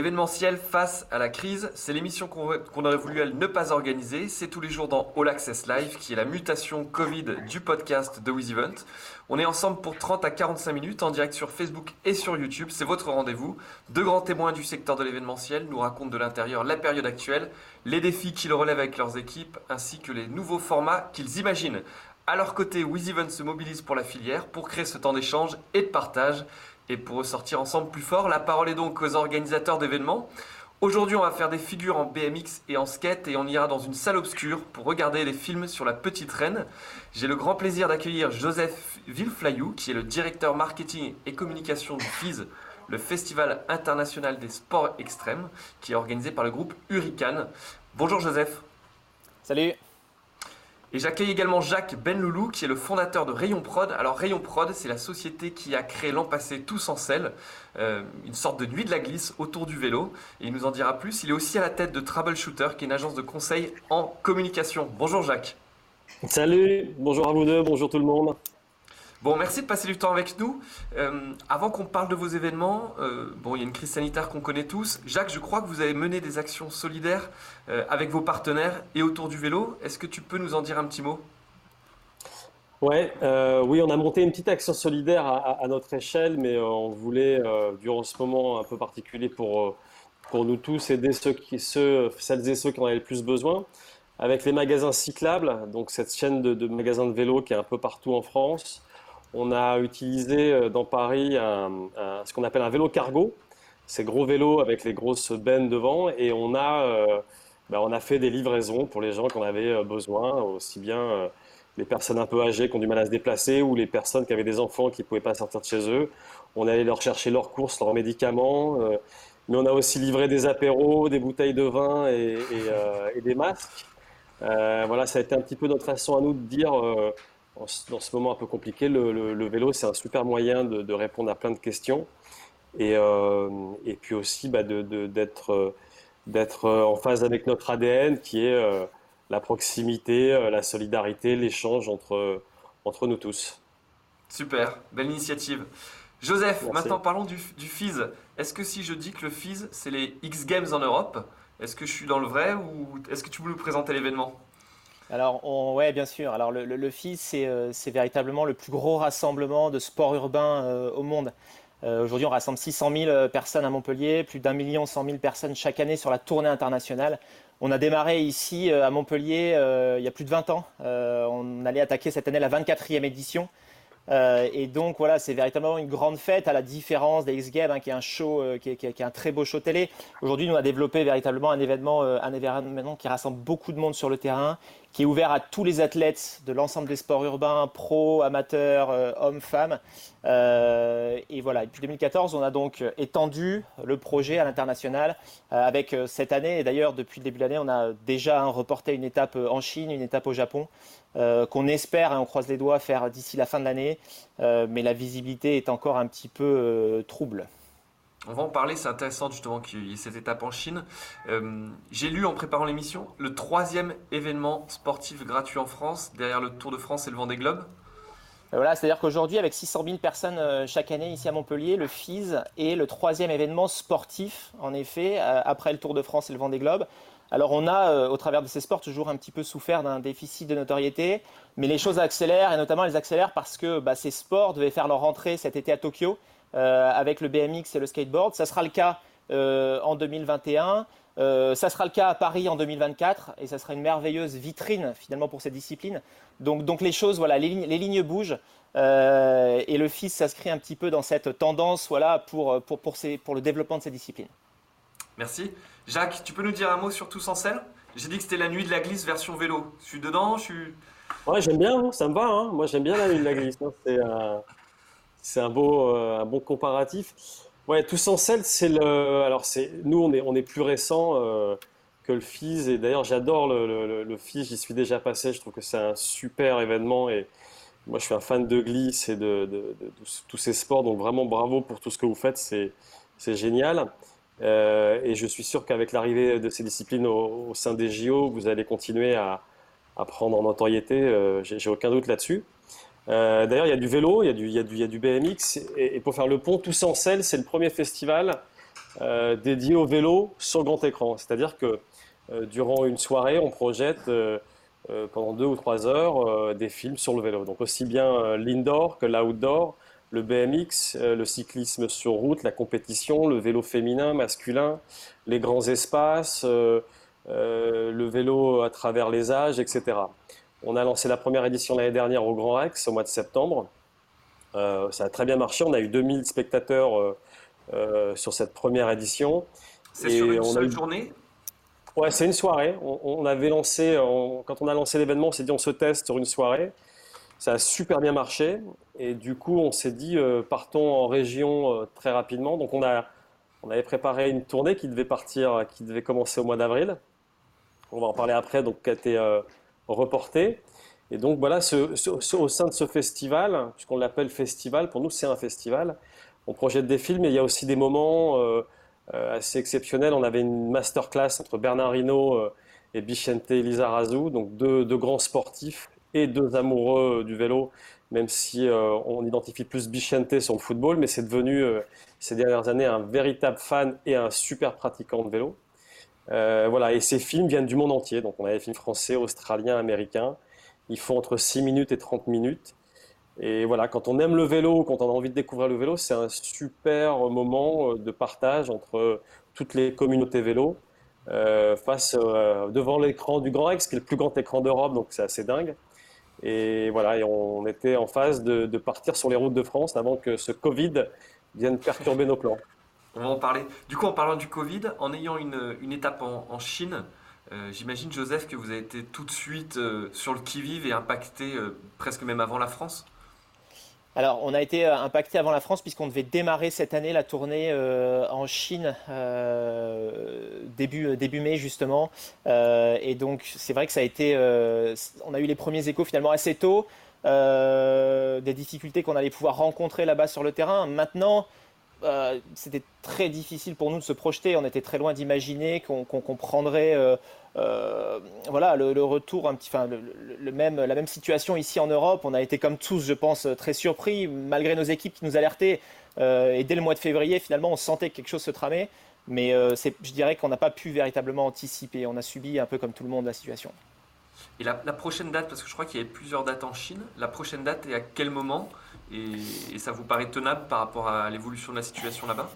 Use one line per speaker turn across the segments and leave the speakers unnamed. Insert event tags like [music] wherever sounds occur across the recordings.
L'événementiel face à la crise, c'est l'émission qu'on aurait voulu ne pas organiser. C'est tous les jours dans All Access Live, qui est la mutation Covid du podcast de With Event. On est ensemble pour 30 à 45 minutes en direct sur Facebook et sur YouTube. C'est votre rendez-vous. Deux grands témoins du secteur de l'événementiel nous racontent de l'intérieur la période actuelle, les défis qu'ils relèvent avec leurs équipes, ainsi que les nouveaux formats qu'ils imaginent. À leur côté, With Event se mobilise pour la filière, pour créer ce temps d'échange et de partage et pour ressortir ensemble plus fort. La parole est donc aux organisateurs d'événements. Aujourd'hui, on va faire des figures en BMX et en skate et on ira dans une salle obscure pour regarder les films sur la petite reine. J'ai le grand plaisir d'accueillir Joseph Villeflayou, qui est le directeur marketing et communication du FIS, le Festival international des sports extrêmes, qui est organisé par le groupe Hurricane. Bonjour Joseph.
Salut.
Et j'accueille également Jacques Benloulou, qui est le fondateur de Rayon Prod. Alors Rayon Prod, c'est la société qui a créé l'an passé Tous en selle, euh, une sorte de nuit de la glisse autour du vélo. Et il nous en dira plus. Il est aussi à la tête de Troubleshooter, qui est une agence de conseil en communication. Bonjour Jacques.
Salut, bonjour à bonjour tout le monde.
Bon, merci de passer du temps avec nous. Euh, avant qu'on parle de vos événements, euh, bon, il y a une crise sanitaire qu'on connaît tous. Jacques, je crois que vous avez mené des actions solidaires euh, avec vos partenaires et autour du vélo. Est-ce que tu peux nous en dire un petit mot?
Ouais, oui, on a monté une petite action solidaire à, notre échelle, mais on voulait, durant ce moment un peu particulier pour, pour nous tous, aider ceux qui, ceux, celles et ceux qui en avaient le plus besoin. Avec les magasins cyclables, donc cette chaîne de, de magasins de vélo qui est un peu partout en France, on a utilisé euh, dans Paris ce qu'on appelle un vélo cargo, ces gros vélos avec les grosses bennes devant, et on a, euh, ben, on a fait des livraisons pour les gens qui en avaient euh, besoin, aussi bien les personnes un peu âgées qui ont du mal à se déplacer ou les personnes qui avaient des enfants qui ne pouvaient pas sortir de chez eux. On allait leur chercher leurs courses, leurs médicaments, mais on a aussi livré des apéros, des bouteilles de vin et, des masques. voilà, ça a été un petit peu notre façon à nous de dire dans ce moment un peu compliqué, le, vélo, c'est un super moyen de, répondre à plein de questions. Et, euh, et puis aussi bah, d'être d'être en phase avec notre ADN qui est euh, la proximité, euh, la solidarité, l'échange entre, entre nous tous.
Super, belle initiative. Joseph, maintenant parlons du, du FIS. Est-ce que si je dis que le FIS, c'est les X Games en Europe, est-ce que je suis dans le vrai ou est-ce que tu peux nous présenter l'événement?
Alors, on, ouais, bien sûr. Alors, le, le, euh, c'est véritablement le plus gros rassemblement de sport urbain euh, au monde. Euh, aujourd'hui, on rassemble 600 000 personnes à Montpellier, plus d'un million cent mille personnes chaque année sur la tournée internationale. On a démarré ici à Montpellier il y a plus de 20 ans. on allait attaquer cette année la 24e édition. Euh, et donc voilà, c'est véritablement une grande fête à la différence des X Games, hein, qui est un show, euh, qui, est, un très beau show télé. Aujourd'hui, nous on a développé véritablement un événement, euh, un événement qui rassemble beaucoup de monde sur le terrain, qui est ouvert à tous les athlètes de l'ensemble des sports urbains, pro, amateurs, hommes, femmes. et voilà. Depuis 2014, on a donc étendu le projet à l'international avec cette année. Et d'ailleurs, depuis le début de l'année, on a déjà reporté une étape en Chine, une étape au Japon. Euh, qu'on espère, et on croise les doigts, faire d'ici la fin de l'année, euh, mais la visibilité est encore un petit peu euh, trouble.
On va en parler, c'est intéressant justement qu'il y ait cette étape en Chine. J'ai lu en préparant l'émission le troisième événement sportif gratuit en France, derrière le Tour de France et le Vendée Globe.
Voilà, c'est-à-dire qu'aujourd'hui, avec 600 000 personnes chaque année ici à Montpellier, le FIS est le troisième événement sportif, en effet, après le Tour de France et le Vendée Globe. Alors on a, euh, au travers de ces sports, toujours un petit peu souffert d'un déficit de notoriété, mais les choses accélèrent, et notamment elles accélèrent parce que bah, ces sports devaient faire leur rentrée cet été à Tokyo euh, avec le BMX et le skateboard. Ça sera le cas euh, en 2021. ça sera le cas à Paris en 2024 et ça sera une merveilleuse vitrine finalement pour ces disciplines. Donc, donc les choses, voilà, les lignes, bougent et le FIS s'inscrit un petit peu dans cette tendance voilà, pour, pour, pour, pour le développement de ces disciplines.
Merci. Jacques, tu peux nous dire un mot sur Tous en selle? J'ai dit que c'était la nuit de la glisse version vélo. Je suis dedans, je suis.
Ouais, j'aime bien, hein, ça me va. Hein. Moi, j'aime bien la nuit de la glisse. Hein. C'est un beau, euh, un bon comparatif. Ouais, Tous en selle, c'est le. Alors, c'est nous, on est, on est plus récent euh, que le FIS. Et d'ailleurs, j'adore le, le, FIS. J'y suis déjà passé. Je trouve que c'est un super événement. Et moi, je suis un fan de glisse et de tous ces sports. Donc, vraiment, bravo pour tout ce que vous faites. C'est génial. Euh, et je suis sûr qu'avec l'arrivée de ces disciplines au, sein des JO, vous allez continuer à, prendre en notoriété. Euh, J'ai aucun doute là-dessus. Euh, d'ailleurs, il y a du vélo, il y a du, BMX. Et, pour faire le pont, Tous en selle, c'est le premier festival dédié au vélo sur grand écran. C'est-à-dire que durant une soirée, on projette pendant deux ou trois heures des films sur le vélo. Donc aussi bien l'indoor que l'outdoor, le BMX, le cyclisme sur route, la compétition, le vélo féminin, masculin, les grands espaces, le vélo à travers les âges, etc. On a lancé la première édition l'année dernière au Grand Rex au mois de septembre. Euh, ça a très bien marché. On a eu 2000 spectateurs euh, euh, sur cette première édition.
C'est sur une seule journée?
Ouais, c'est une soirée. On, avait lancé, quand on a lancé l'événement, on s'est dit on se teste sur une soirée. Ça a super bien marché. Et du coup, on s'est dit partons en région très rapidement. Donc on, avait préparé une tournée qui devait partir, qui devait commencer au mois d'avril. On va en parler après, donc qui a été reporté. Et donc voilà, au sein de ce festival, puisqu'on l'appelle festival, pour nous c'est un festival, on projette des films et il y a aussi des moments euh, euh, assez exceptionnels. On avait une masterclass entre Bernard Hinault euh, et Bichente Lizarazu, donc deux, grands sportifs et deux amoureux du vélo, même si on identifie plus Bichente sur le football, mais c'est devenu ces dernières années un véritable fan et un super pratiquant de vélo. voilà, et ces films viennent du monde entier, donc on a des films français, australiens, américains. Ils font entre 6 minutes et 30 minutes. Et voilà, quand on aime le vélo, quand on a envie de découvrir le vélo, c'est un super moment euh, de partage entre toutes les communautés vélo euh, face euh, devant l'écran du Grand Rex, qui est le plus grand écran d'Europe, donc c'est assez dingue. Et voilà, on était en phase de, partir sur les routes de France avant que ce Covid vienne perturber nos plans.
On va en parler. Du coup, en parlant du Covid, en ayant une, étape en Chine, euh, j'imagine, Joseph, que vous avez été tout de suite euh, sur le qui-vive et impacté euh, presque même avant la France?
Alors, on a été impacté avant la France puisqu'on devait démarrer cette année la tournée en Chine début, début mai justement. et donc, c'est vrai que ça a été. on a eu les premiers échos finalement assez tôt, des difficultés qu'on allait pouvoir rencontrer là-bas sur le terrain. Maintenant, c'était très difficile pour nous de se projeter. On était très loin d'imaginer qu'on prendrait euh, voilà, le, retour, enfin, la même situation ici en Europe. On a été comme tous, je pense, très surpris, malgré nos équipes qui nous alertaient. Euh, et dès le mois de février, finalement, on sentait que quelque chose se tramait. Mais euh, je dirais qu'on n'a pas pu véritablement anticiper. On a subi un peu comme tout le monde la situation.
Et la, prochaine date, parce que je crois qu'il y a plusieurs dates en Chine, la prochaine date est à quel moment? Et ça vous paraît tenable par rapport à l'évolution de la situation là-bas?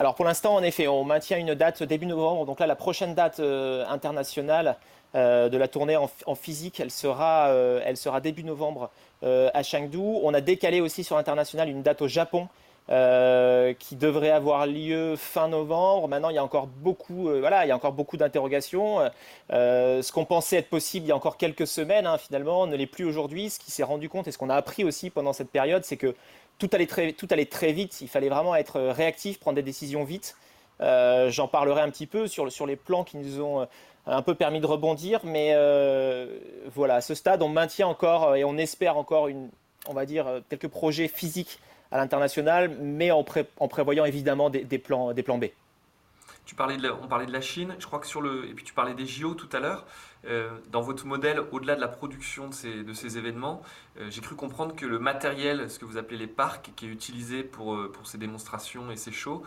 Alors pour l'instant, en effet, on maintient une date début novembre. Donc là, la prochaine date euh, internationale euh, de la tournée en, physique, elle sera, euh, elle sera début novembre à Chengdu. On a décalé aussi sur l'international une date au Japon. Qui devrait avoir lieu fin novembre. Maintenant, il y a encore beaucoup, voilà, il y a encore beaucoup d'interrogations. ce qu'on pensait être possible il y a encore quelques semaines, hein, finalement, ne l'est plus aujourd'hui. Ce qui s'est rendu compte et ce qu'on a appris aussi pendant cette période, c'est que tout allait, très, vite. Il fallait vraiment être réactif, prendre des décisions vite. Euh, j'en parlerai un petit peu sur, sur les plans qui nous ont euh, un peu permis de rebondir. Mais euh, voilà, à ce stade, on maintient encore et on espère encore, une, on va dire, quelques projets physiques à l'international, mais en, prévoyant évidemment des, plans, des plans B.
Tu parlais de on parlait de la Chine, je crois que sur le. Et puis tu parlais des JO tout à l'heure. Euh, dans votre modèle, au-delà de la production de ces, événements, euh, j'ai cru comprendre que le matériel, ce que vous appelez les parcs, qui est utilisé pour, euh, pour ces démonstrations et ces shows,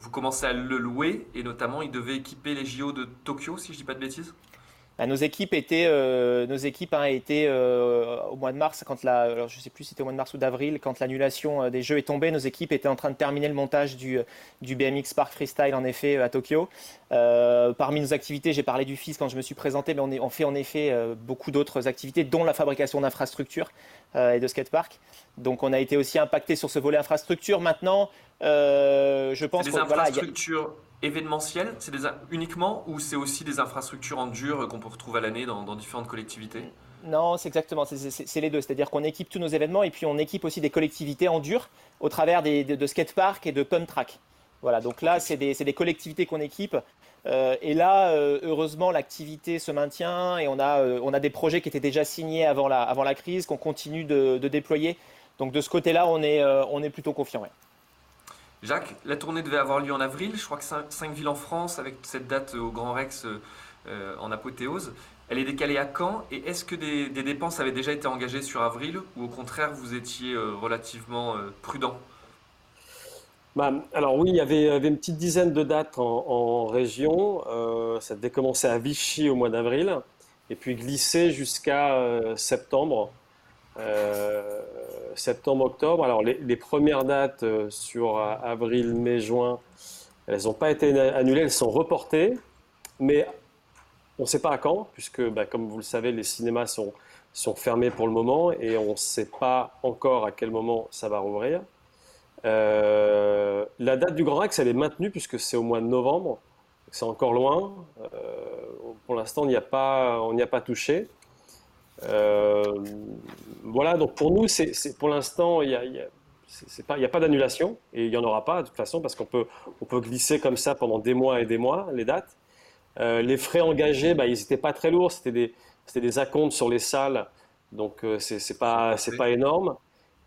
vous commencez à le louer et notamment il devait équiper les JO de Tokyo, si je ne dis pas de bêtises?
Bah, nos équipes étaient, euh, nos équipes hein, étaient euh, au mois de mars, quand la, alors je sais plus si c'était au mois de mars ou d'avril, quand l'annulation euh, des Jeux est tombée, nos équipes étaient en train de terminer le montage du, du BMX Park Freestyle en effet à Tokyo. parmi nos activités, j'ai parlé du FIS quand je me suis présenté, mais on, est, on fait en effet beaucoup d'autres activités, dont la fabrication d'infrastructures et de skateparks. Donc on a été aussi impacté sur ce volet infrastructure. Maintenant, je pense
que infrastructures événementiel C'est uniquement ou c'est aussi des infrastructures en dur qu'on peut retrouver à l'année dans, différentes collectivités?
Non, c'est exactement, c'est les deux. C'est-à-dire qu'on équipe tous nos événements et puis on équipe aussi des collectivités en dur au travers des, de, skateparks et de pump track. Voilà, donc là, c'est des, des, collectivités qu'on équipe. Euh, et là, euh, heureusement, l'activité se maintient et on a, euh, on a des projets qui étaient déjà signés avant la, avant la crise, qu'on continue de, déployer. Donc de ce côté-là, on est, on est plutôt confiant.
Jacques, la tournée devait avoir lieu en avril. Je crois que 5 villes en France avec cette date au Grand Rex euh, en apothéose. Elle est décalée à quand? Et est-ce que des, dépenses avaient déjà été engagées sur avril ou au contraire vous étiez euh, relativement euh, prudent?
Bah, alors oui, il y avait, une petite dizaine de dates en, région. ça devait commencer à Vichy au mois d'avril et puis glisser jusqu'à septembre. Septembre, octobre. Alors les, premières dates sur avril, mai, juin, elles n'ont pas été annulées, elles sont reportées. Mais on ne sait pas à quand, puisque, bah, comme vous le savez, les cinémas sont, sont fermés pour le moment et on ne sait pas encore à quel moment ça va rouvrir. Euh, la date du Grand Rex, elle est maintenue puisque c'est au mois de novembre. C'est encore loin. Euh, pour l'instant, on n'y a pas, on n'y a pas touché. Euh, voilà, donc pour nous, c'est, pour l'instant, il n'y a, a, pas d'annulation et il n'y en aura pas de toute façon parce qu'on peut, on peut glisser comme ça pendant des mois et des mois les dates. Euh, les frais engagés, bah, ils n'étaient pas très lourds, c'était des, des acomptes sur les salles, donc euh, ce c'est pas, pas énorme.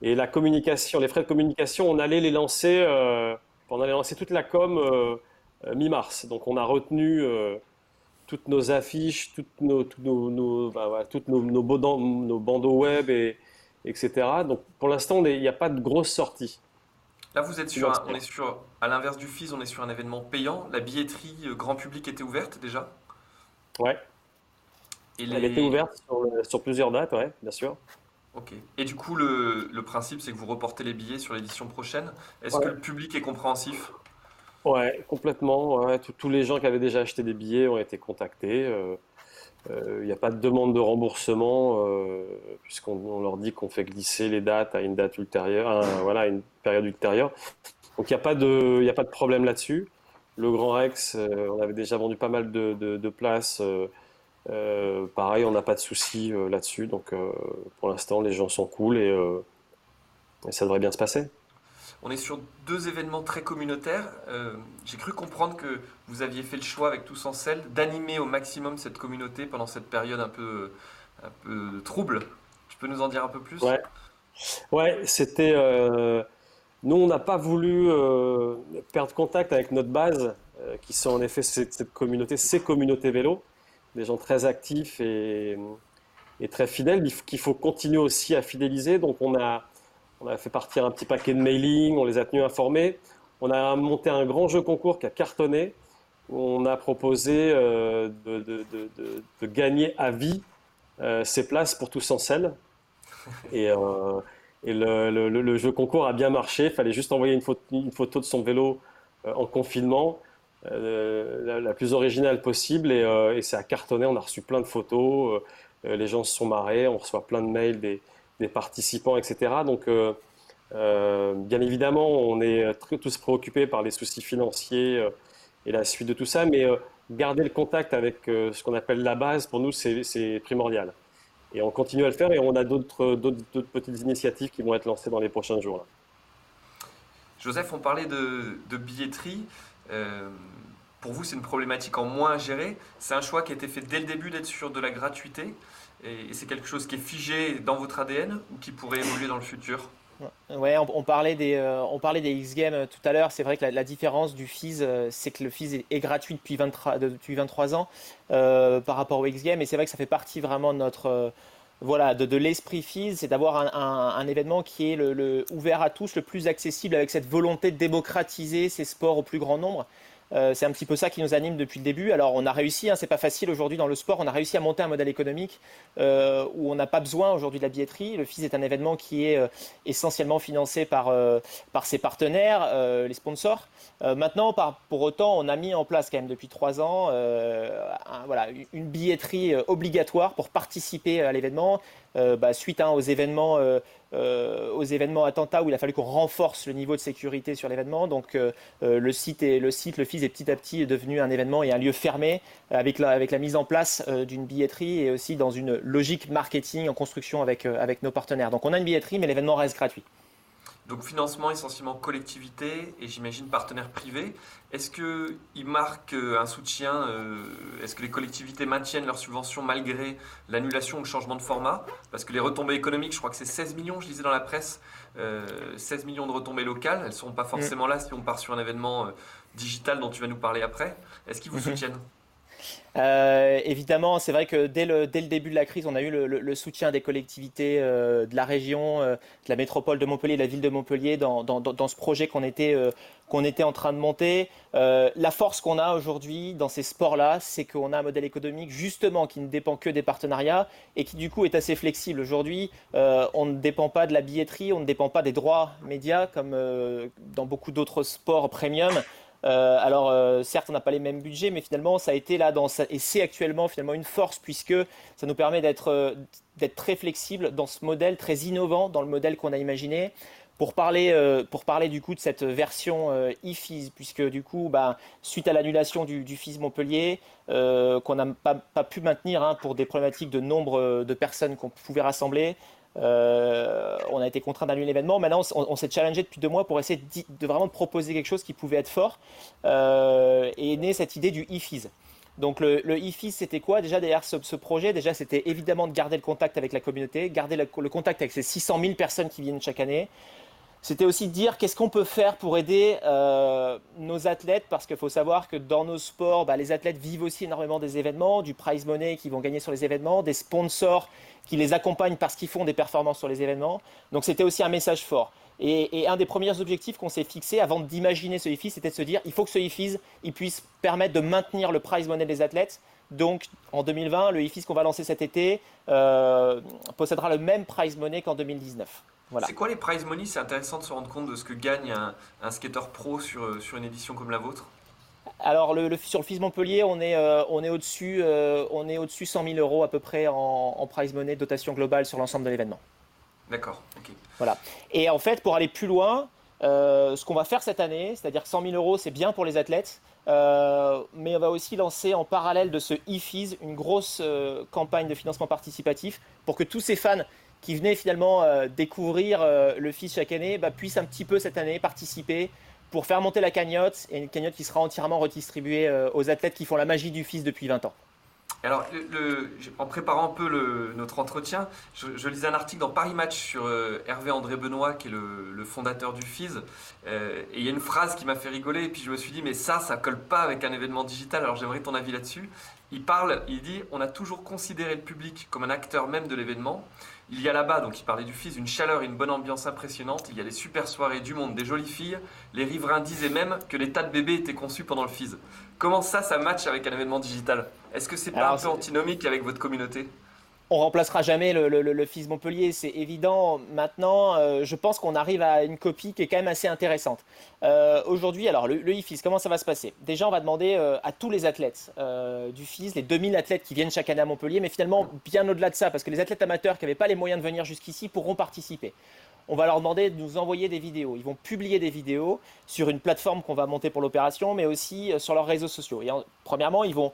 Et la communication, les frais de communication, on allait les lancer, euh, on allait lancer toute la com mi-mars. Donc on a retenu toutes nos affiches, toutes nos, toutes nos, bah, toutes nos, nos, bandeaux web, et, etc. Donc pour l'instant, il n'y a pas de grosse sortie.
Là, vous êtes sur, on est sur, à l'inverse du FIS, on est sur un événement payant. La billetterie euh, grand public était ouverte déjà
Ouais. Elle était ouverte sur, plusieurs dates, ouais, bien sûr.
Ok. Et du coup, le, principe, c'est que vous reportez les billets sur l'édition prochaine. Est-ce que le public est compréhensif?
Ouais, complètement. Tous les gens qui avaient déjà acheté des billets ont été contactés. Euh, euh, il n'y a pas de demande de remboursement euh, puisqu'on leur dit qu'on fait glisser les dates à une date ultérieure, voilà, une période ultérieure. Donc il n'y a, pas de, problème là-dessus. Le Grand Rex, on avait déjà vendu pas mal de, places. pareil, on n'a pas de soucis là-dessus. Donc pour l'instant, les gens sont cool et ça devrait bien se passer.
On est sur deux événements très communautaires. Euh, j'ai cru comprendre que vous aviez fait le choix avec Tous en Sel d'animer au maximum cette communauté pendant cette période un peu, trouble. Tu peux nous en dire un peu plus?
Ouais, ouais c'était. Euh, nous, on n'a pas voulu euh, perdre contact avec notre base, qui sont en effet cette, communauté, ces communautés vélo, des gens très actifs et, et très fidèles, qu'il faut continuer aussi à fidéliser. Donc, on a on a fait partir un petit paquet de mailing, on les a tenus informés. On a monté un grand jeu concours qui a cartonné. on a proposé euh, de, gagner à vie euh, ces places pour tous en selle. [laughs] Et, euh, le, jeu concours a bien marché. Il fallait juste envoyer une photo, de son vélo en confinement, la, plus originale possible. Et, ça a cartonné. On a reçu plein de photos. les gens se sont marrés. On reçoit plein de mails des, des participants, etc. Donc, euh, euh, bien évidemment, on est tous préoccupés par les soucis financiers euh, et la suite de tout ça, mais garder le contact avec ce qu'on appelle la base, pour nous, c'est primordial. Et on continue à le faire et on a d'autres petites initiatives qui vont être lancées dans les prochains jours.
Joseph, on parlait de, de billetterie. pour vous, c'est une problématique en moins à gérer. C'est un choix qui a été fait dès le début d'être sur de la gratuité. Et, c'est quelque chose qui est figé dans votre ADN ou qui pourrait évoluer dans le futur?
Ouais, on, parlait des, euh, on parlait des X-Games euh, tout à l'heure. C'est vrai que la, différence du FIS, euh, c'est que le FIS est, gratuit depuis 23, depuis 23 ans par rapport au X-Games. Et c'est vrai que ça fait partie vraiment de notre. voilà, de, l'esprit FIS, c'est d'avoir un, événement qui est ouvert à tous, le plus accessible, avec cette volonté de démocratiser ces sports au plus grand nombre. Euh, c'est un petit peu ça qui nous anime depuis le début. Alors on a réussi, hein, c'est pas facile aujourd'hui dans le sport, on a réussi à monter un modèle économique euh, où on n'a pas besoin aujourd'hui de la billetterie. Le FIS est un événement qui est euh, essentiellement financé par, par ses partenaires, les sponsors. maintenant, pour autant, on a mis en place quand même depuis trois ans voilà, une billetterie obligatoire pour participer à l'événement. Bah, suite hein, aux événements euh, aux événements attentats où il a fallu qu'on renforce le niveau de sécurité sur l'événement. Donc euh, euh, le site et le site, le FIS est petit à petit devenu un événement et un lieu fermé avec la, mise en place d'une billetterie et aussi dans une logique marketing en construction avec nos partenaires. Donc on a une billetterie, mais l'événement reste gratuit.
Donc financement essentiellement collectivité et j'imagine partenaires privés. Est-ce qu'ils marquent euh, un soutien euh, Est-ce que les collectivités maintiennent leurs subventions malgré l'annulation ou le changement de format? Parce que les retombées économiques, je crois que c'est 16 millions, je lisais dans la presse, 16 euh, millions de retombées locales. Elles ne seront pas forcément là si on part sur un événement digital dont tu vas nous parler après. Est-ce qu'ils vous mhm. soutiennent?
Euh, évidemment, c'est vrai que dès le, début de la crise, on a eu le, soutien des collectivités euh, de la région, euh, de la métropole de Montpellier, de la ville de Montpellier, dans ce projet qu'on était, qu'on était en train de monter. la force qu'on a aujourd'hui dans ces sports-là, c'est qu'on a un modèle économique justement qui ne dépend que des partenariats et qui du coup est assez flexible. Aujourd'hui, on ne dépend pas de la billetterie, on ne dépend pas des droits médias comme dans beaucoup d'autres sports premium. Euh, alors euh, certes, on n'a pas les mêmes budgets, mais finalement, ça a été là et c'est actuellement finalement une force puisque ça nous permet d'être euh, d'être très flexible dans ce modèle très innovant, dans le modèle qu'on a imaginé. Pour parler, pour parler du coup de cette version e-FIS, puisque du coup, bah, suite à l'annulation du, du, FIS Montpellier, qu'on n'a pas, pas, pu maintenir hein, pour des problématiques de nombre de personnes qu'on pouvait rassembler, euh, on a été contraint d'annuler l'événement. Maintenant, on, s'est challengé depuis deux mois pour essayer de, vraiment proposer quelque chose qui pouvait être fort. Euh, et est née cette idée du e Donc le, le e c'était quoi? Déjà derrière ce, projet, déjà c'était évidemment de garder le contact avec la communauté, garder le, contact avec ces 600 000 personnes qui viennent chaque année, c'était aussi de dire qu'est-ce qu'on peut faire pour aider euh, nos athlètes, parce qu'il faut savoir que dans nos sports, bah, les athlètes vivent aussi énormément des événements, du prize money qu'ils vont gagner sur les événements, des sponsors qui les accompagnent parce qu'ils font des performances sur les événements. Donc c'était aussi un message fort. Et, un des premiers objectifs qu'on s'est fixé avant d'imaginer ce IFIS, c'était de se dire il faut que ce IFIS il puisse permettre de maintenir le prize money des athlètes. Donc en 2020, le IFIS qu'on va lancer cet été euh, possédera le même prize money qu'en 2019.
C'est quoi les prize money? C'est intéressant de se rendre compte de ce que gagne un, skater pro sur, euh, sur une édition comme la vôtre.
Alors le, sur le FIS Montpellier, on est, euh, on est au-dessus euh, on est au-dessus 100 000 euros à peu près en, prize money, dotation globale sur l'ensemble de l'événement.
D'accord,
Voilà. Et en fait, pour aller plus loin, ce qu'on va faire cette année, c'est-à-dire que 100 000 euros, c'est bien pour les athlètes, mais on va aussi lancer en parallèle de ce e-FIS une grosse campagne de financement participatif pour que tous ces fans qui venaient finalement euh, découvrir euh, le FIS chaque année bah, puissent un petit peu cette année participer pour faire monter la cagnotte et une cagnotte qui sera entièrement redistribuée euh, aux athlètes qui font la magie du FIS depuis 20 ans.
Alors, en préparant un peu notre entretien, je, lisais un article dans Paris Match sur Hervé André Benoît, qui est le, fondateur du FIS. et il y a une phrase qui m'a fait rigoler, et puis je me suis dit, mais ça, ça colle pas avec un événement digital. Alors j'aimerais ton avis là-dessus. Il parle, il dit, on a toujours considéré le public comme un acteur même de l'événement. Il y a là-bas, donc il parlait du fils, une chaleur et une bonne ambiance impressionnante. Il y a des super soirées du monde, des jolies filles. Les riverains disaient même que les tas de bébés étaient conçus pendant le FIS. Comment ça, ça match avec un événement digital? Est-ce que c'est pas un peu antinomique avec votre communauté?
On remplacera jamais le, fils Montpellier, c'est évident. Maintenant, euh, je pense qu'on arrive à une copie qui est quand même assez intéressante. Euh, aujourd'hui, alors le, IFIS, comment ça va se passer? Déjà, on va demander euh, à tous les athlètes du FIS, les 2000 athlètes qui viennent chaque année à Montpellier, mais finalement bien au-delà de ça, parce que les athlètes amateurs qui n'avaient pas les moyens de venir jusqu'ici pourront participer. On va leur demander de nous envoyer des vidéos. Ils vont publier des vidéos sur une plateforme qu'on va monter pour l'opération, mais aussi sur leurs réseaux sociaux. Et premièrement, ils vont,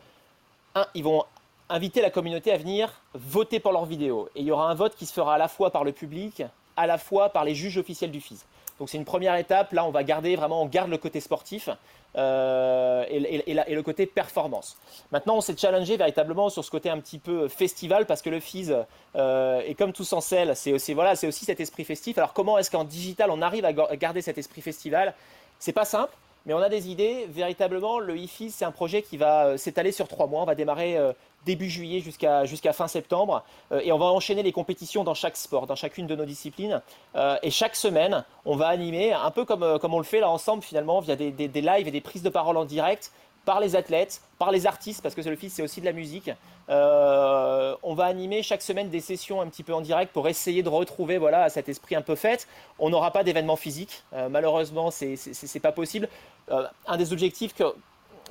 ils vont inviter la communauté à venir voter pour leur vidéo. Et il y aura un vote qui se fera à la fois par le public, à la fois par les juges officiels du FIS. Donc c'est une première étape. Là, on va garder vraiment, on garde le côté sportif euh, et, le côté performance. Maintenant, on s'est challengé véritablement sur ce côté un petit peu festival parce que le FIS, euh, et comme tous en sel, c'est aussi, voilà, c'est aussi cet esprit festif. Alors comment est-ce qu'en digital, on arrive à garder cet esprit festival? C'est pas simple. Mais on a des idées. Véritablement, le IFIS, c'est un projet qui va euh, s'étaler sur trois mois. On va démarrer début juillet jusqu'à fin septembre. Euh, et on va enchaîner les compétitions dans chaque sport, dans chacune de nos disciplines. Euh, et chaque semaine, on va animer, un peu comme, euh, comme on le fait là ensemble finalement, via des, des, lives et des prises de parole en direct par les athlètes, par les artistes, parce que le fils c'est aussi de la musique. on va animer chaque semaine des sessions un petit peu en direct pour essayer de retrouver voilà cet esprit un peu fait. On n'aura pas d'événement physique, malheureusement c'est c'est pas possible. un des objectifs que,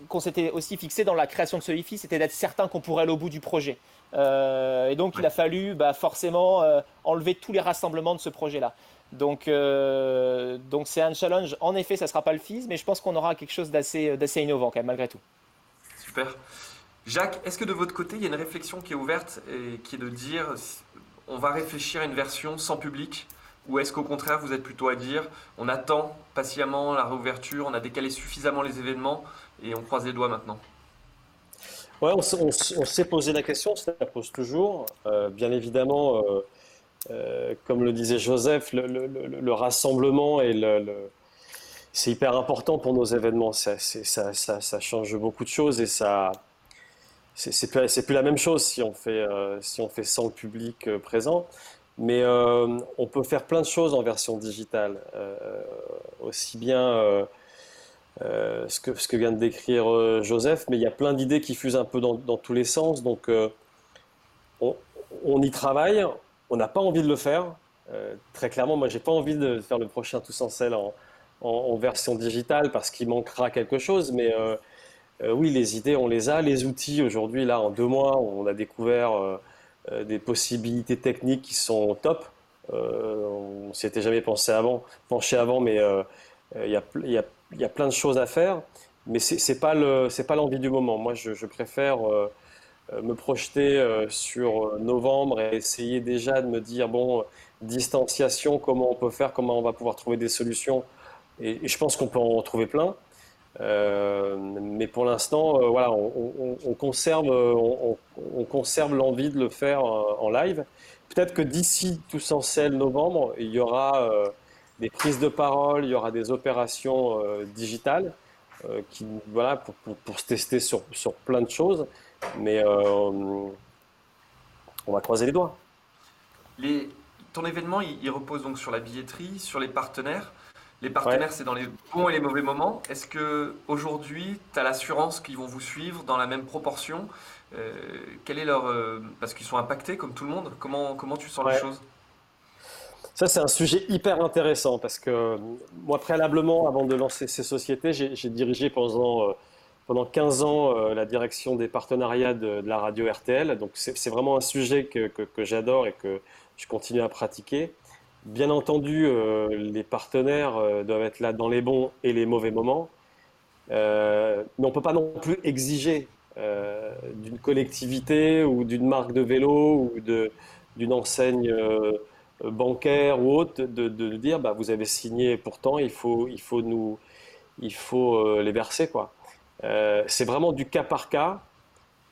qu'on s'était aussi fixé dans la création de ce c'était d'être certain qu'on pourrait aller au bout du projet. Euh, et donc, il a fallu bah, forcément euh, enlever tous les rassemblements de ce projet-là. Donc, euh, donc c'est un challenge. En effet, ça ne sera pas le FIS, mais je pense qu'on aura quelque chose d'assez, d'assez innovant quand même, malgré tout.
Super. Jacques, est-ce que de votre côté, il y a une réflexion qui est ouverte et qui est de dire on va réfléchir à une version sans public? Ou est-ce qu'au contraire, vous êtes plutôt à dire on attend patiemment la réouverture, on a décalé suffisamment les événements et on croise les doigts maintenant?
Ouais, on, s'est posé la question, ça pose toujours. Euh, bien évidemment, euh, euh, comme le disait Joseph, le, rassemblement et c'est hyper important pour nos événements. Ça, change beaucoup de choses et ça, c'est plus, la même chose si on fait, fait sans le public présent. Mais on peut faire plein de choses en version digitale. aussi bien ce, que, vient de décrire Joseph, mais il y a plein d'idées qui fusent un peu dans, tous les sens. Donc on, on, y travaille, on n'a pas envie de le faire. très clairement, moi, j'ai pas envie de faire le prochain Tous en en, version digitale parce qu'il manquera quelque chose. Mais euh, euh, oui, les idées, on les a. Les outils, aujourd'hui, là, en deux mois, on a découvert euh, des possibilités techniques qui sont top. on s'y était jamais pensé avant, penché avant, mais il y a, plein de choses à faire. Mais ce n'est pas l'envie du moment. Moi, je préfère me projeter sur novembre et essayer déjà de me dire, bon, distanciation, comment on peut faire, comment on va pouvoir trouver des solutions et, je pense qu'on peut en trouver plein. Euh, mais pour l'instant, euh, voilà, on, conserve, on, conserve l'envie de le faire euh, en live. Peut-être que d'ici tous en novembre, il y aura des prises de parole, il y aura des opérations digitales qui, voilà, pour, pour, se tester sur, sur, plein de choses. Mais on va croiser les doigts.
Les, ton événement, il, il, repose donc sur la billetterie, sur les partenaires. Les partenaires, c'est dans les bons et les mauvais moments. Est-ce que aujourd'hui, tu as l'assurance qu'ils vont vous suivre dans la même proportion? Euh, Quel est leur euh, parce qu'ils sont impactés comme tout le monde. Comment comment tu sens les choses?
Ça, c'est un sujet hyper intéressant parce que moi, préalablement, avant de lancer ces sociétés, j'ai dirigé pendant euh, pendant 15 ans la direction des partenariats de, la radio RTL. Donc, c'est vraiment un sujet que, j'adore et que je continue à pratiquer. Bien entendu, euh, les partenaires euh, doivent être là dans les bons et les mauvais moments, euh, mais on ne peut pas non plus exiger d'une collectivité ou d'une marque de vélo ou d'une enseigne bancaire ou autre de, dire bah, vous avez signé pourtant il faut, il faut, nous, il faut les verser. quoi. C'est vraiment du cas par cas,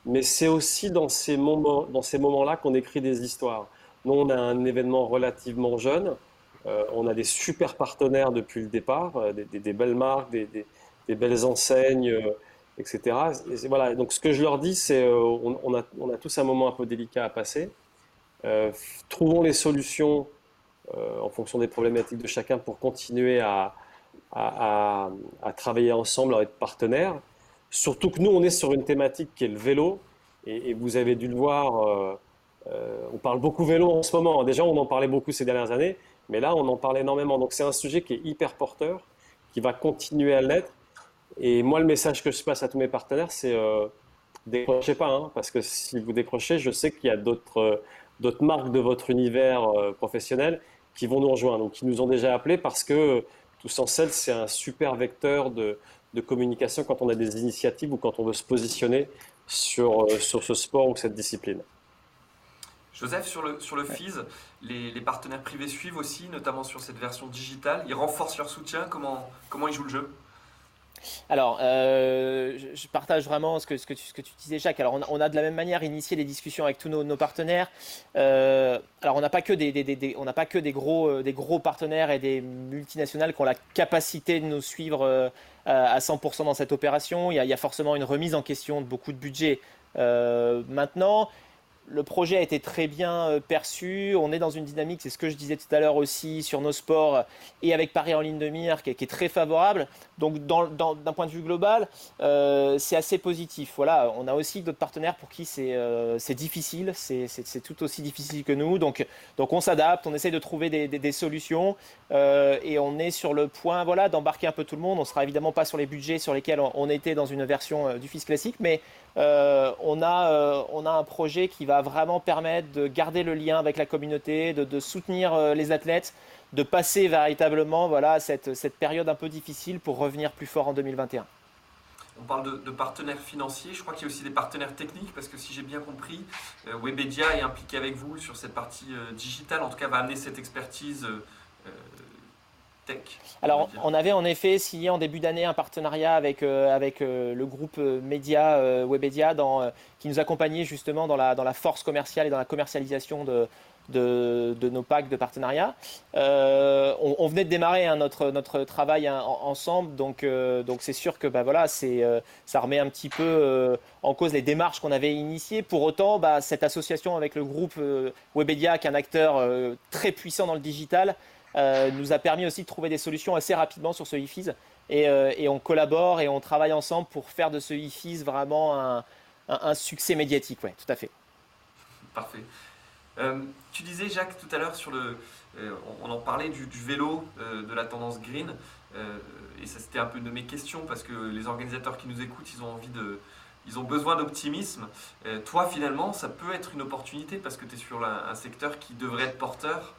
mais c'est aussi dans ces moments-là qu'on écrit des histoires. Nous, on a un événement relativement jeune. Euh, on a des super partenaires depuis le départ, euh, des, belles marques, des, belles enseignes, euh, etc. voilà. Donc, ce que je leur dis, c'est on, a, tous un moment un peu délicat à passer. trouvons les solutions en fonction des problématiques de chacun pour continuer à, à, travailler ensemble, à être partenaires. Surtout que nous, on est sur une thématique qui est le vélo. Et, vous avez dû le voir euh, on parle beaucoup vélo en ce moment. Déjà, on en parlait beaucoup ces dernières années, mais là, on en parle énormément. Donc, c'est un sujet qui est hyper porteur, qui va continuer à l'être. Et moi, le message que je passe à tous mes partenaires, c'est euh, décrochez pas, hein, parce que si vous décrochez, je sais qu'il y a d'autres euh, marques de votre univers euh, professionnel qui vont nous rejoindre, donc qui nous ont déjà appelés parce que tout sans celle, c'est un super vecteur de, de, communication quand on a des initiatives ou quand on veut se positionner sur, sur ce sport ou cette discipline.
Joseph, sur le, sur le FIS, les, partenaires privés suivent aussi, notamment sur cette version digitale. Ils renforcent leur soutien. Comment, comment ils jouent le jeu?
Alors, euh, je partage vraiment ce que, ce, que tu, ce que tu disais, Jacques. Alors, on a, de la même manière initié les discussions avec tous nos, partenaires. Euh, alors, on n'a pas que des, on n'a pas que des gros, euh, des gros partenaires et des multinationales qui ont la capacité de nous suivre à 100% dans cette opération. Il y, a, forcément une remise en question de beaucoup de budget. maintenant, le projet a été très bien euh, perçu. On est dans une dynamique, c'est ce que je disais tout à l'heure aussi sur nos sports et avec Paris en ligne de mire qui, est très favorable. Donc d'un point de vue global, euh, c'est assez positif. Voilà, on a aussi d'autres partenaires pour qui c'est euh, difficile, c'est tout aussi difficile que nous. Donc, on s'adapte, on essaye de trouver des, solutions et on est sur le point voilà, d'embarquer un peu tout le monde. On sera évidemment pas sur les budgets sur lesquels on, était dans une version du fils classique, mais on, a, on a un projet qui va vraiment permettre de garder le lien avec la communauté, de, soutenir euh, les athlètes, de passer véritablement voilà, cette, cette période un peu difficile pour revenir plus fort en 2021.
On parle de, partenaires financiers, je crois qu'il y a aussi des partenaires techniques, parce que si j'ai bien compris, euh, Webedia est impliqué avec vous sur cette partie euh, digitale, en tout cas va amener cette expertise
alors, on avait en effet signé en début d'année un partenariat avec, euh, avec euh, le groupe euh, média Webedia dans, qui nous accompagnait justement dans la, dans la force commerciale et dans la commercialisation de, de, nos packs de partenariat. Euh, on, venait de démarrer hein, notre, notre travail hein, ensemble, donc donc c'est sûr que bah, voilà, c'est, ça remet un petit peu en cause les démarches qu'on avait initiées. Pour autant, bah, cette association avec le groupe Webedia, qui est un acteur très puissant dans le digital, nous a permis aussi de trouver des solutions assez rapidement sur ce IFIS. Et, et, on collabore et on travaille ensemble pour faire de ce IFIS vraiment un, succès médiatique. Ouais, tout à fait.
Parfait. Euh, tu disais, Jacques, tout à l'heure, sur le, euh, on en parlait du, vélo, euh, de la tendance green, et ça c'était un peu de mes questions parce que les organisateurs qui nous écoutent, ils ont envie de, ils ont besoin d'optimisme. toi, finalement, ça peut être une opportunité parce que tu es sur un secteur qui devrait être porteur.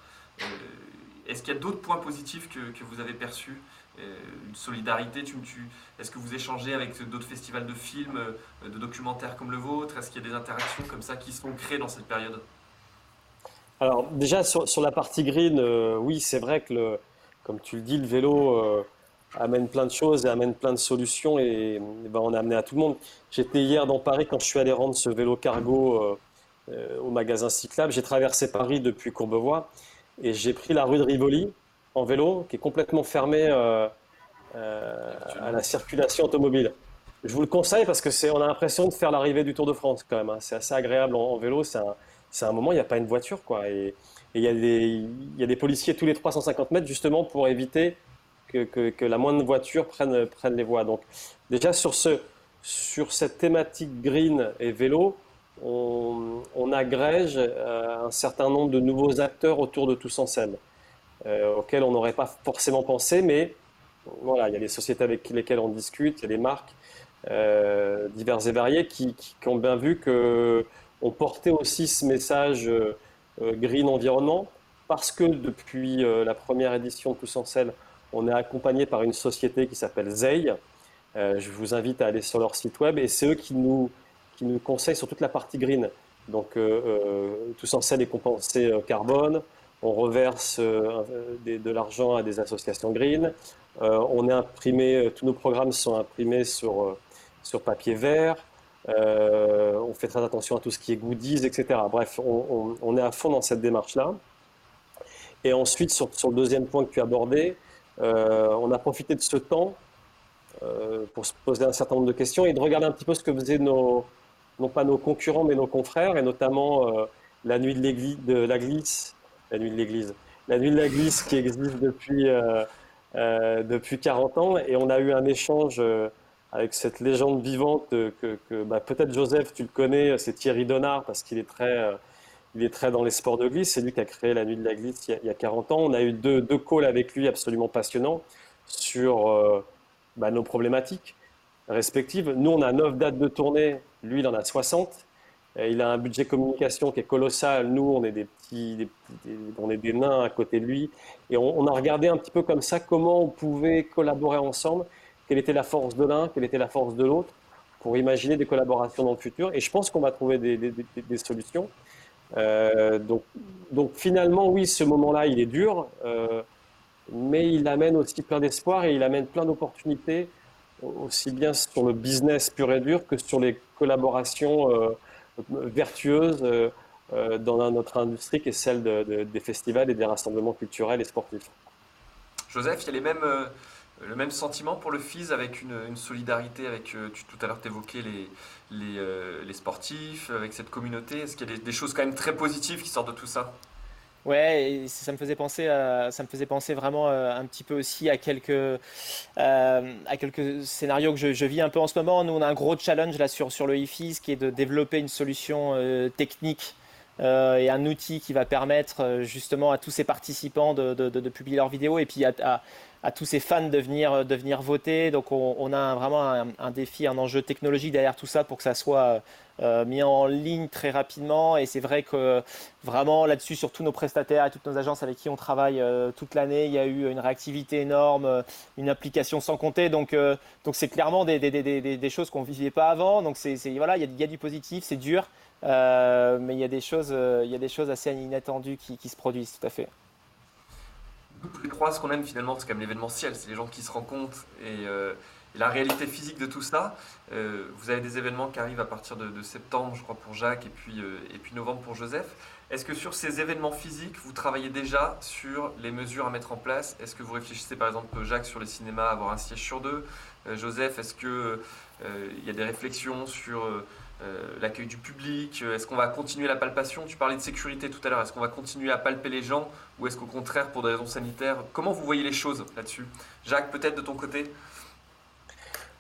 Est-ce qu'il y a d'autres points positifs que, vous avez perçus? Une solidarité tu, tu, Est-ce que vous échangez avec d'autres festivals de films, de documentaires comme le vôtre? Est-ce qu'il y a des interactions comme ça qui sont créées dans cette période?
Alors déjà sur, la partie green, euh, oui c'est vrai que comme tu le dis, le vélo euh, amène plein de choses et amène plein de solutions et, ben, on a amené à tout le monde. J'étais hier dans Paris quand je suis allé rendre ce vélo cargo euh, au magasin cyclable. J'ai traversé Paris depuis Courbevoie et j'ai pris la rue de Rivoli en vélo qui est complètement fermée à la circulation automobile. Je vous le conseille parce que c'est, on a l'impression de faire l'arrivée du Tour de France quand même. Hein. C'est assez agréable en, vélo. C'est un, c'est un moment, il n'y a pas une voiture, quoi. Et il y, y a des policiers tous les 350 mètres, justement, pour éviter que, que, la moindre voiture prenne, prenne les voies. Donc, déjà, sur, ce, sur cette thématique green et vélo, on, agrège euh, un certain nombre de nouveaux acteurs autour de Tous en scène, euh, auxquels on n'aurait pas forcément pensé, mais voilà, il y a des sociétés avec lesquelles on discute, il y a des marques euh, diverses et variées qui, ont bien vu que on portait aussi ce message green environnement parce que depuis la première édition de Tous en on est accompagné par une société qui s'appelle Zei. je vous invite à aller sur leur site web et c'est eux qui nous, qui nous conseillent sur toute la partie green. Donc Tous en Selle est compensé carbone, on reverse de l'argent à des associations green, on est imprimé, tous nos programmes sont imprimés sur, sur papier vert, euh, on fait très attention à tout ce qui est goodies, etc. Bref, on, est à fond dans cette démarche-là. Et ensuite, sur, le deuxième point que tu abordé, euh, on a profité de ce temps euh, pour se poser un certain nombre de questions et de regarder un petit peu ce que faisaient nos, non pas nos concurrents, mais nos confrères, et notamment la nuit de, l'église, de la glisse, la nuit de l'église, la nuit de la glisse qui existe depuis, depuis 40 ans. Et on a eu un échange avec cette légende vivante que, bah, peut-être Joseph, tu le connais, c'est Thierry Donard, parce qu'il est très, euh, il est très dans les sports de glisse. C'est lui qui a créé la Nuit de la glisse il y a, 40 ans. On a eu deux, calls avec lui absolument passionnants sur euh, bah, nos problématiques respectives. Nous, on a 9 dates de tournée, lui, il en a 60. il a un budget communication qui est colossal. Nous, on est des petits, on est des nains à côté de lui. Et on, a regardé un petit peu comme ça comment on pouvait collaborer ensemble quelle était la force de l'un, quelle était la force de l'autre, pour imaginer des collaborations dans le futur. Et je pense qu'on va trouver des, solutions. Euh, donc, donc, finalement, oui, ce moment-là, il est dur, euh, mais il amène aussi plein d'espoir et il amène plein d'opportunités, aussi bien sur le business pur et dur que sur les collaborations euh, vertueuses dans notre industrie qui est celle des festivals et des rassemblements culturels et sportifs.
Joseph, il y a les mêmes le même sentiment pour le FIS avec une, solidarité avec, euh, tu, tout à l'heure tu évoquais les, euh, les, sportifs, avec cette communauté? Est-ce qu'il y a des, choses quand même très positives qui sortent de tout ça?
Ouais, ça me faisait penser, ça me faisait penser vraiment euh, un petit peu aussi à quelques, à quelques scénarios que je, vis un peu en ce moment. Nous, on a un gros challenge là sur, sur le IFIS qui est de développer une solution technique et un outil qui va permettre justement à tous ces participants de, de, publier leurs vidéos et puis à, à tous ces fans de venir, euh, de venir voter. Donc on, a vraiment un, défi, un enjeu technologique derrière tout ça pour que ça soit euh, mis en ligne très rapidement. Et c'est vrai que vraiment là-dessus, sur tous nos prestataires et toutes nos agences avec qui on travaille euh, toute l'année, il y a eu une réactivité énorme, une application sans compter. Donc donc c'est clairement des, des, des, des choses qu'on ne vivait pas avant. Donc c'est voilà, il y, a, du positif, c'est dur. mais il y, a des choses, il y a des choses assez inattendues qui, qui se produisent, tout à fait
tous les ce qu'on aime finalement, c'est quand même l'événementiel. C'est les gens qui se rencontrent et, euh, la réalité physique de tout ça. vous avez des événements qui arrivent à partir de, septembre, je crois, pour Jacques, et puis, et puis novembre pour Joseph. Est-ce que sur ces événements physiques, vous travaillez déjà sur les mesures à mettre en place? Est-ce que vous réfléchissez par exemple, Jacques, sur les cinémas, avoir un siège sur deux? Joseph, est-ce qu'il il y a des réflexions sur euh, l'accueil du public? Euh, Est-ce qu'on va continuer la palpation? Tu parlais de sécurité tout à l'heure. Est-ce qu'on va continuer à palper les gens? Ou est-ce qu'au contraire, pour des raisons sanitaires, comment vous voyez les choses là-dessus? Jacques, peut-être de ton côté?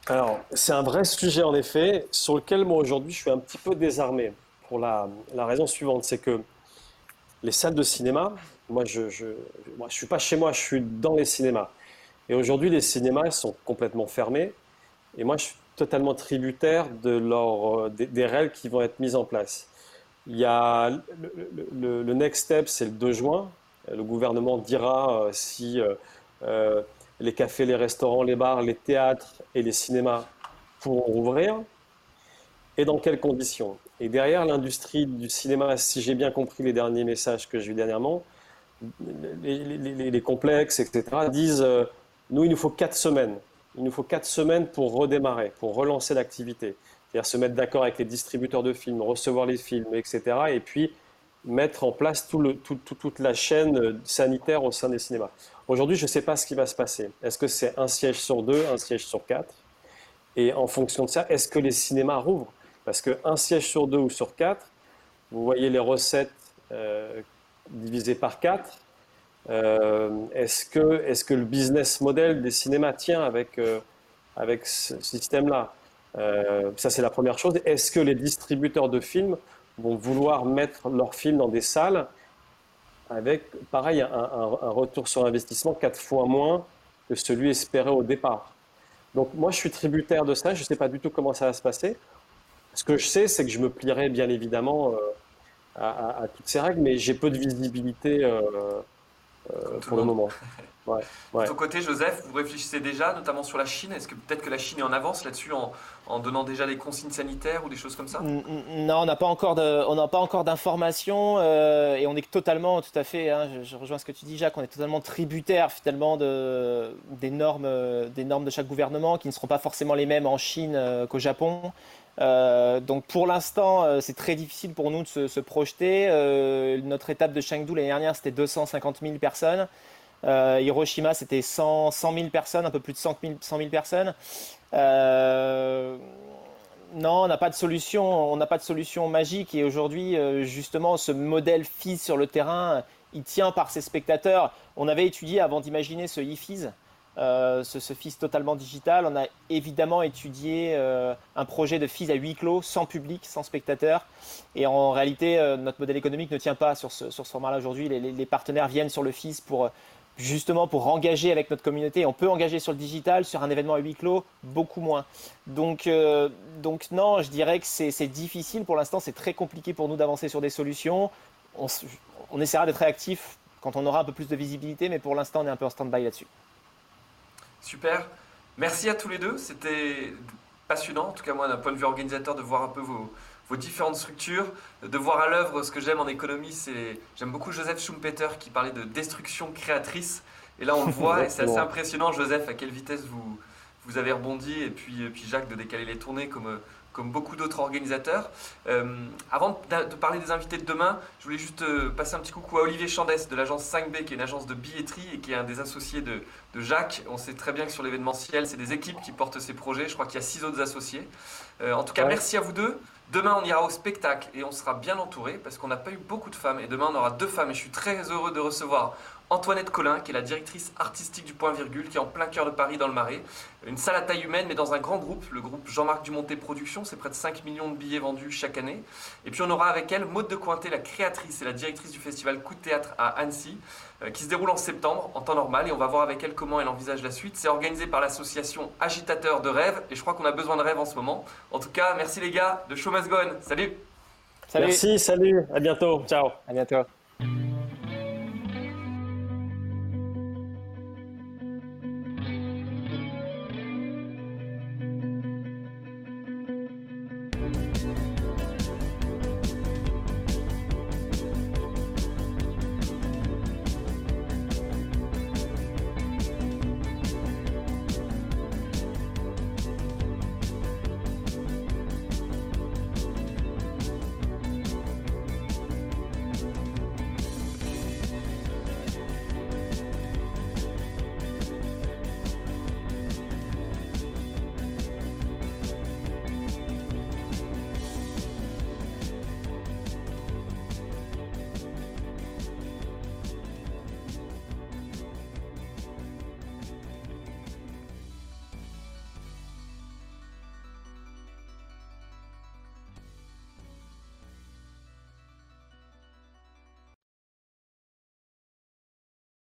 Alors, c'est un vrai sujet en effet, sur lequel moi aujourd'hui je suis un petit peu désarmé. Pour la, raison suivante, c'est que les salles de cinéma, moi je ne je, je suis pas chez moi, je suis dans les cinémas. Et aujourd'hui, les cinémas sont complètement fermés. Et moi, je suis totalement tributaire de leur, euh, des, règles qui vont être mises en place. Il y a le, next step, c'est le 2 juin. Le gouvernement dira euh, si euh, les cafés, les restaurants, les bars, les théâtres et les cinémas pourront rouvrir et dans quelles conditions? Et derrière l'industrie du cinéma, si j'ai bien compris les derniers messages que j'ai eu dernièrement, les, les, complexes, etc., disent nous, il nous faut quatre semaines il nous faut quatre semaines pour redémarrer, pour relancer l'activité. C'est-à-dire se mettre d'accord avec les distributeurs de films, recevoir les films, etc. Et puis mettre en place toute la chaîne sanitaire au sein des cinémas. Aujourd'hui, je ne sais pas ce qui va se passer. Est-ce que c'est un siège sur deux, un siège sur quatre? Et en fonction de ça, est-ce que les cinémas rouvrent? Parce qu'un siège sur deux ou sur quatre, vous voyez les recettes euh, divisées par quatre, euh, est-ce que, le business model des cinémas tient avec, euh, avec ce système-là? Euh, Ça, c'est la première chose. Est-ce que les distributeurs de films vont vouloir mettre leurs films dans des salles avec, pareil, un, retour sur investissement quatre fois moins que celui espéré au départ Donc, moi, je suis tributaire de ça. Je ne sais pas du tout comment ça va se passer. Ce que je sais, c'est que je me plierai bien évidemment à, toutes ces règles, mais j'ai peu de visibilité euh, pour le moment. [laughs]
De ton côté, Joseph, vous réfléchissez déjà, notamment sur la Chine. Est-ce que peut-être que la Chine est en avance là-dessus, en, donnant déjà les consignes sanitaires ou des choses comme ça?
Non, on n'a pas encore on n'a pas encore d'informations euh, et on est totalement, tout à fait. Hein, je, rejoins ce que tu dis, Jacques. On est totalement tributaire finalement de, des normes, des normes de chaque gouvernement qui ne seront pas forcément les mêmes en Chine euh, qu'au Japon. Euh, donc pour l'instant, euh, c'est très difficile pour nous de se, projeter. Euh, notre étape de Chengdu l'année dernière, c'était 250 000 personnes. Hiroshima, c'était 100, 000 personnes, un peu plus de 100 000, personnes. non, on n'a pas de solution, on n'a pas de solution magique. Et aujourd'hui, justement, ce modèle FIS sur le terrain, il tient par ses spectateurs. On avait étudié avant d'imaginer ce IFIS. Euh, ce, ce, FIS totalement digital. On a évidemment étudié euh, un projet de FIS à huis clos, sans public, sans spectateurs. Et en réalité, euh, notre modèle économique ne tient pas sur ce, format-là aujourd'hui. Les, partenaires viennent sur le FIS pour justement pour engager avec notre communauté. On peut engager sur le digital, sur un événement à huis clos, beaucoup moins. Donc, donc non, je dirais que c'est difficile pour l'instant. C'est très compliqué pour nous d'avancer sur des solutions. On, on essaiera d'être réactif quand on aura un peu plus de visibilité, mais pour l'instant, on est un peu en stand-by là-dessus.
Super. Merci à tous les deux. C'était passionnant, en tout cas moi d'un point de vue organisateur, de voir un peu vos, différentes structures, de voir à l'œuvre ce que j'aime en économie. C'est j'aime beaucoup Joseph Schumpeter qui parlait de destruction créatrice. Et là on le voit [laughs] et c'est assez impressionnant, Joseph, à quelle vitesse vous vous avez rebondi et puis, et puis Jacques de décaler les tournées comme comme beaucoup d'autres organisateurs. Euh, avant de, parler des invités de demain, je voulais juste euh, passer un petit coucou à Olivier Chandès de l'agence 5B, qui est une agence de billetterie et qui est un des associés de, Jacques. On sait très bien que sur l'événementiel, c'est des équipes qui portent ces projets. Je crois qu'il y a six autres associés. Euh, en tout cas, merci à vous deux. Demain, on ira au spectacle et on sera bien entouré parce qu'on n'a pas eu beaucoup de femmes. Et demain, on aura deux femmes et je suis très heureux de recevoir Antoinette Collin, qui est la directrice artistique du Point Virgule, qui est en plein cœur de Paris, dans le Marais. Une salle à taille humaine, mais dans un grand groupe, le groupe Jean-Marc Dumonté Productions. C'est près de 5 millions de billets vendus chaque année. Et puis on aura avec elle Maude de Cointet, la créatrice et la directrice du festival Coup de théâtre à Annecy, euh, qui se déroule en septembre, en temps normal. Et on va voir avec elle comment elle envisage la suite. C'est organisé par l'association Agitateur de Rêves. Et je crois qu'on a besoin de rêves en ce moment. En tout cas, merci les gars de Show Must Salut
Salut Merci, salut, à bientôt, ciao
À bientôt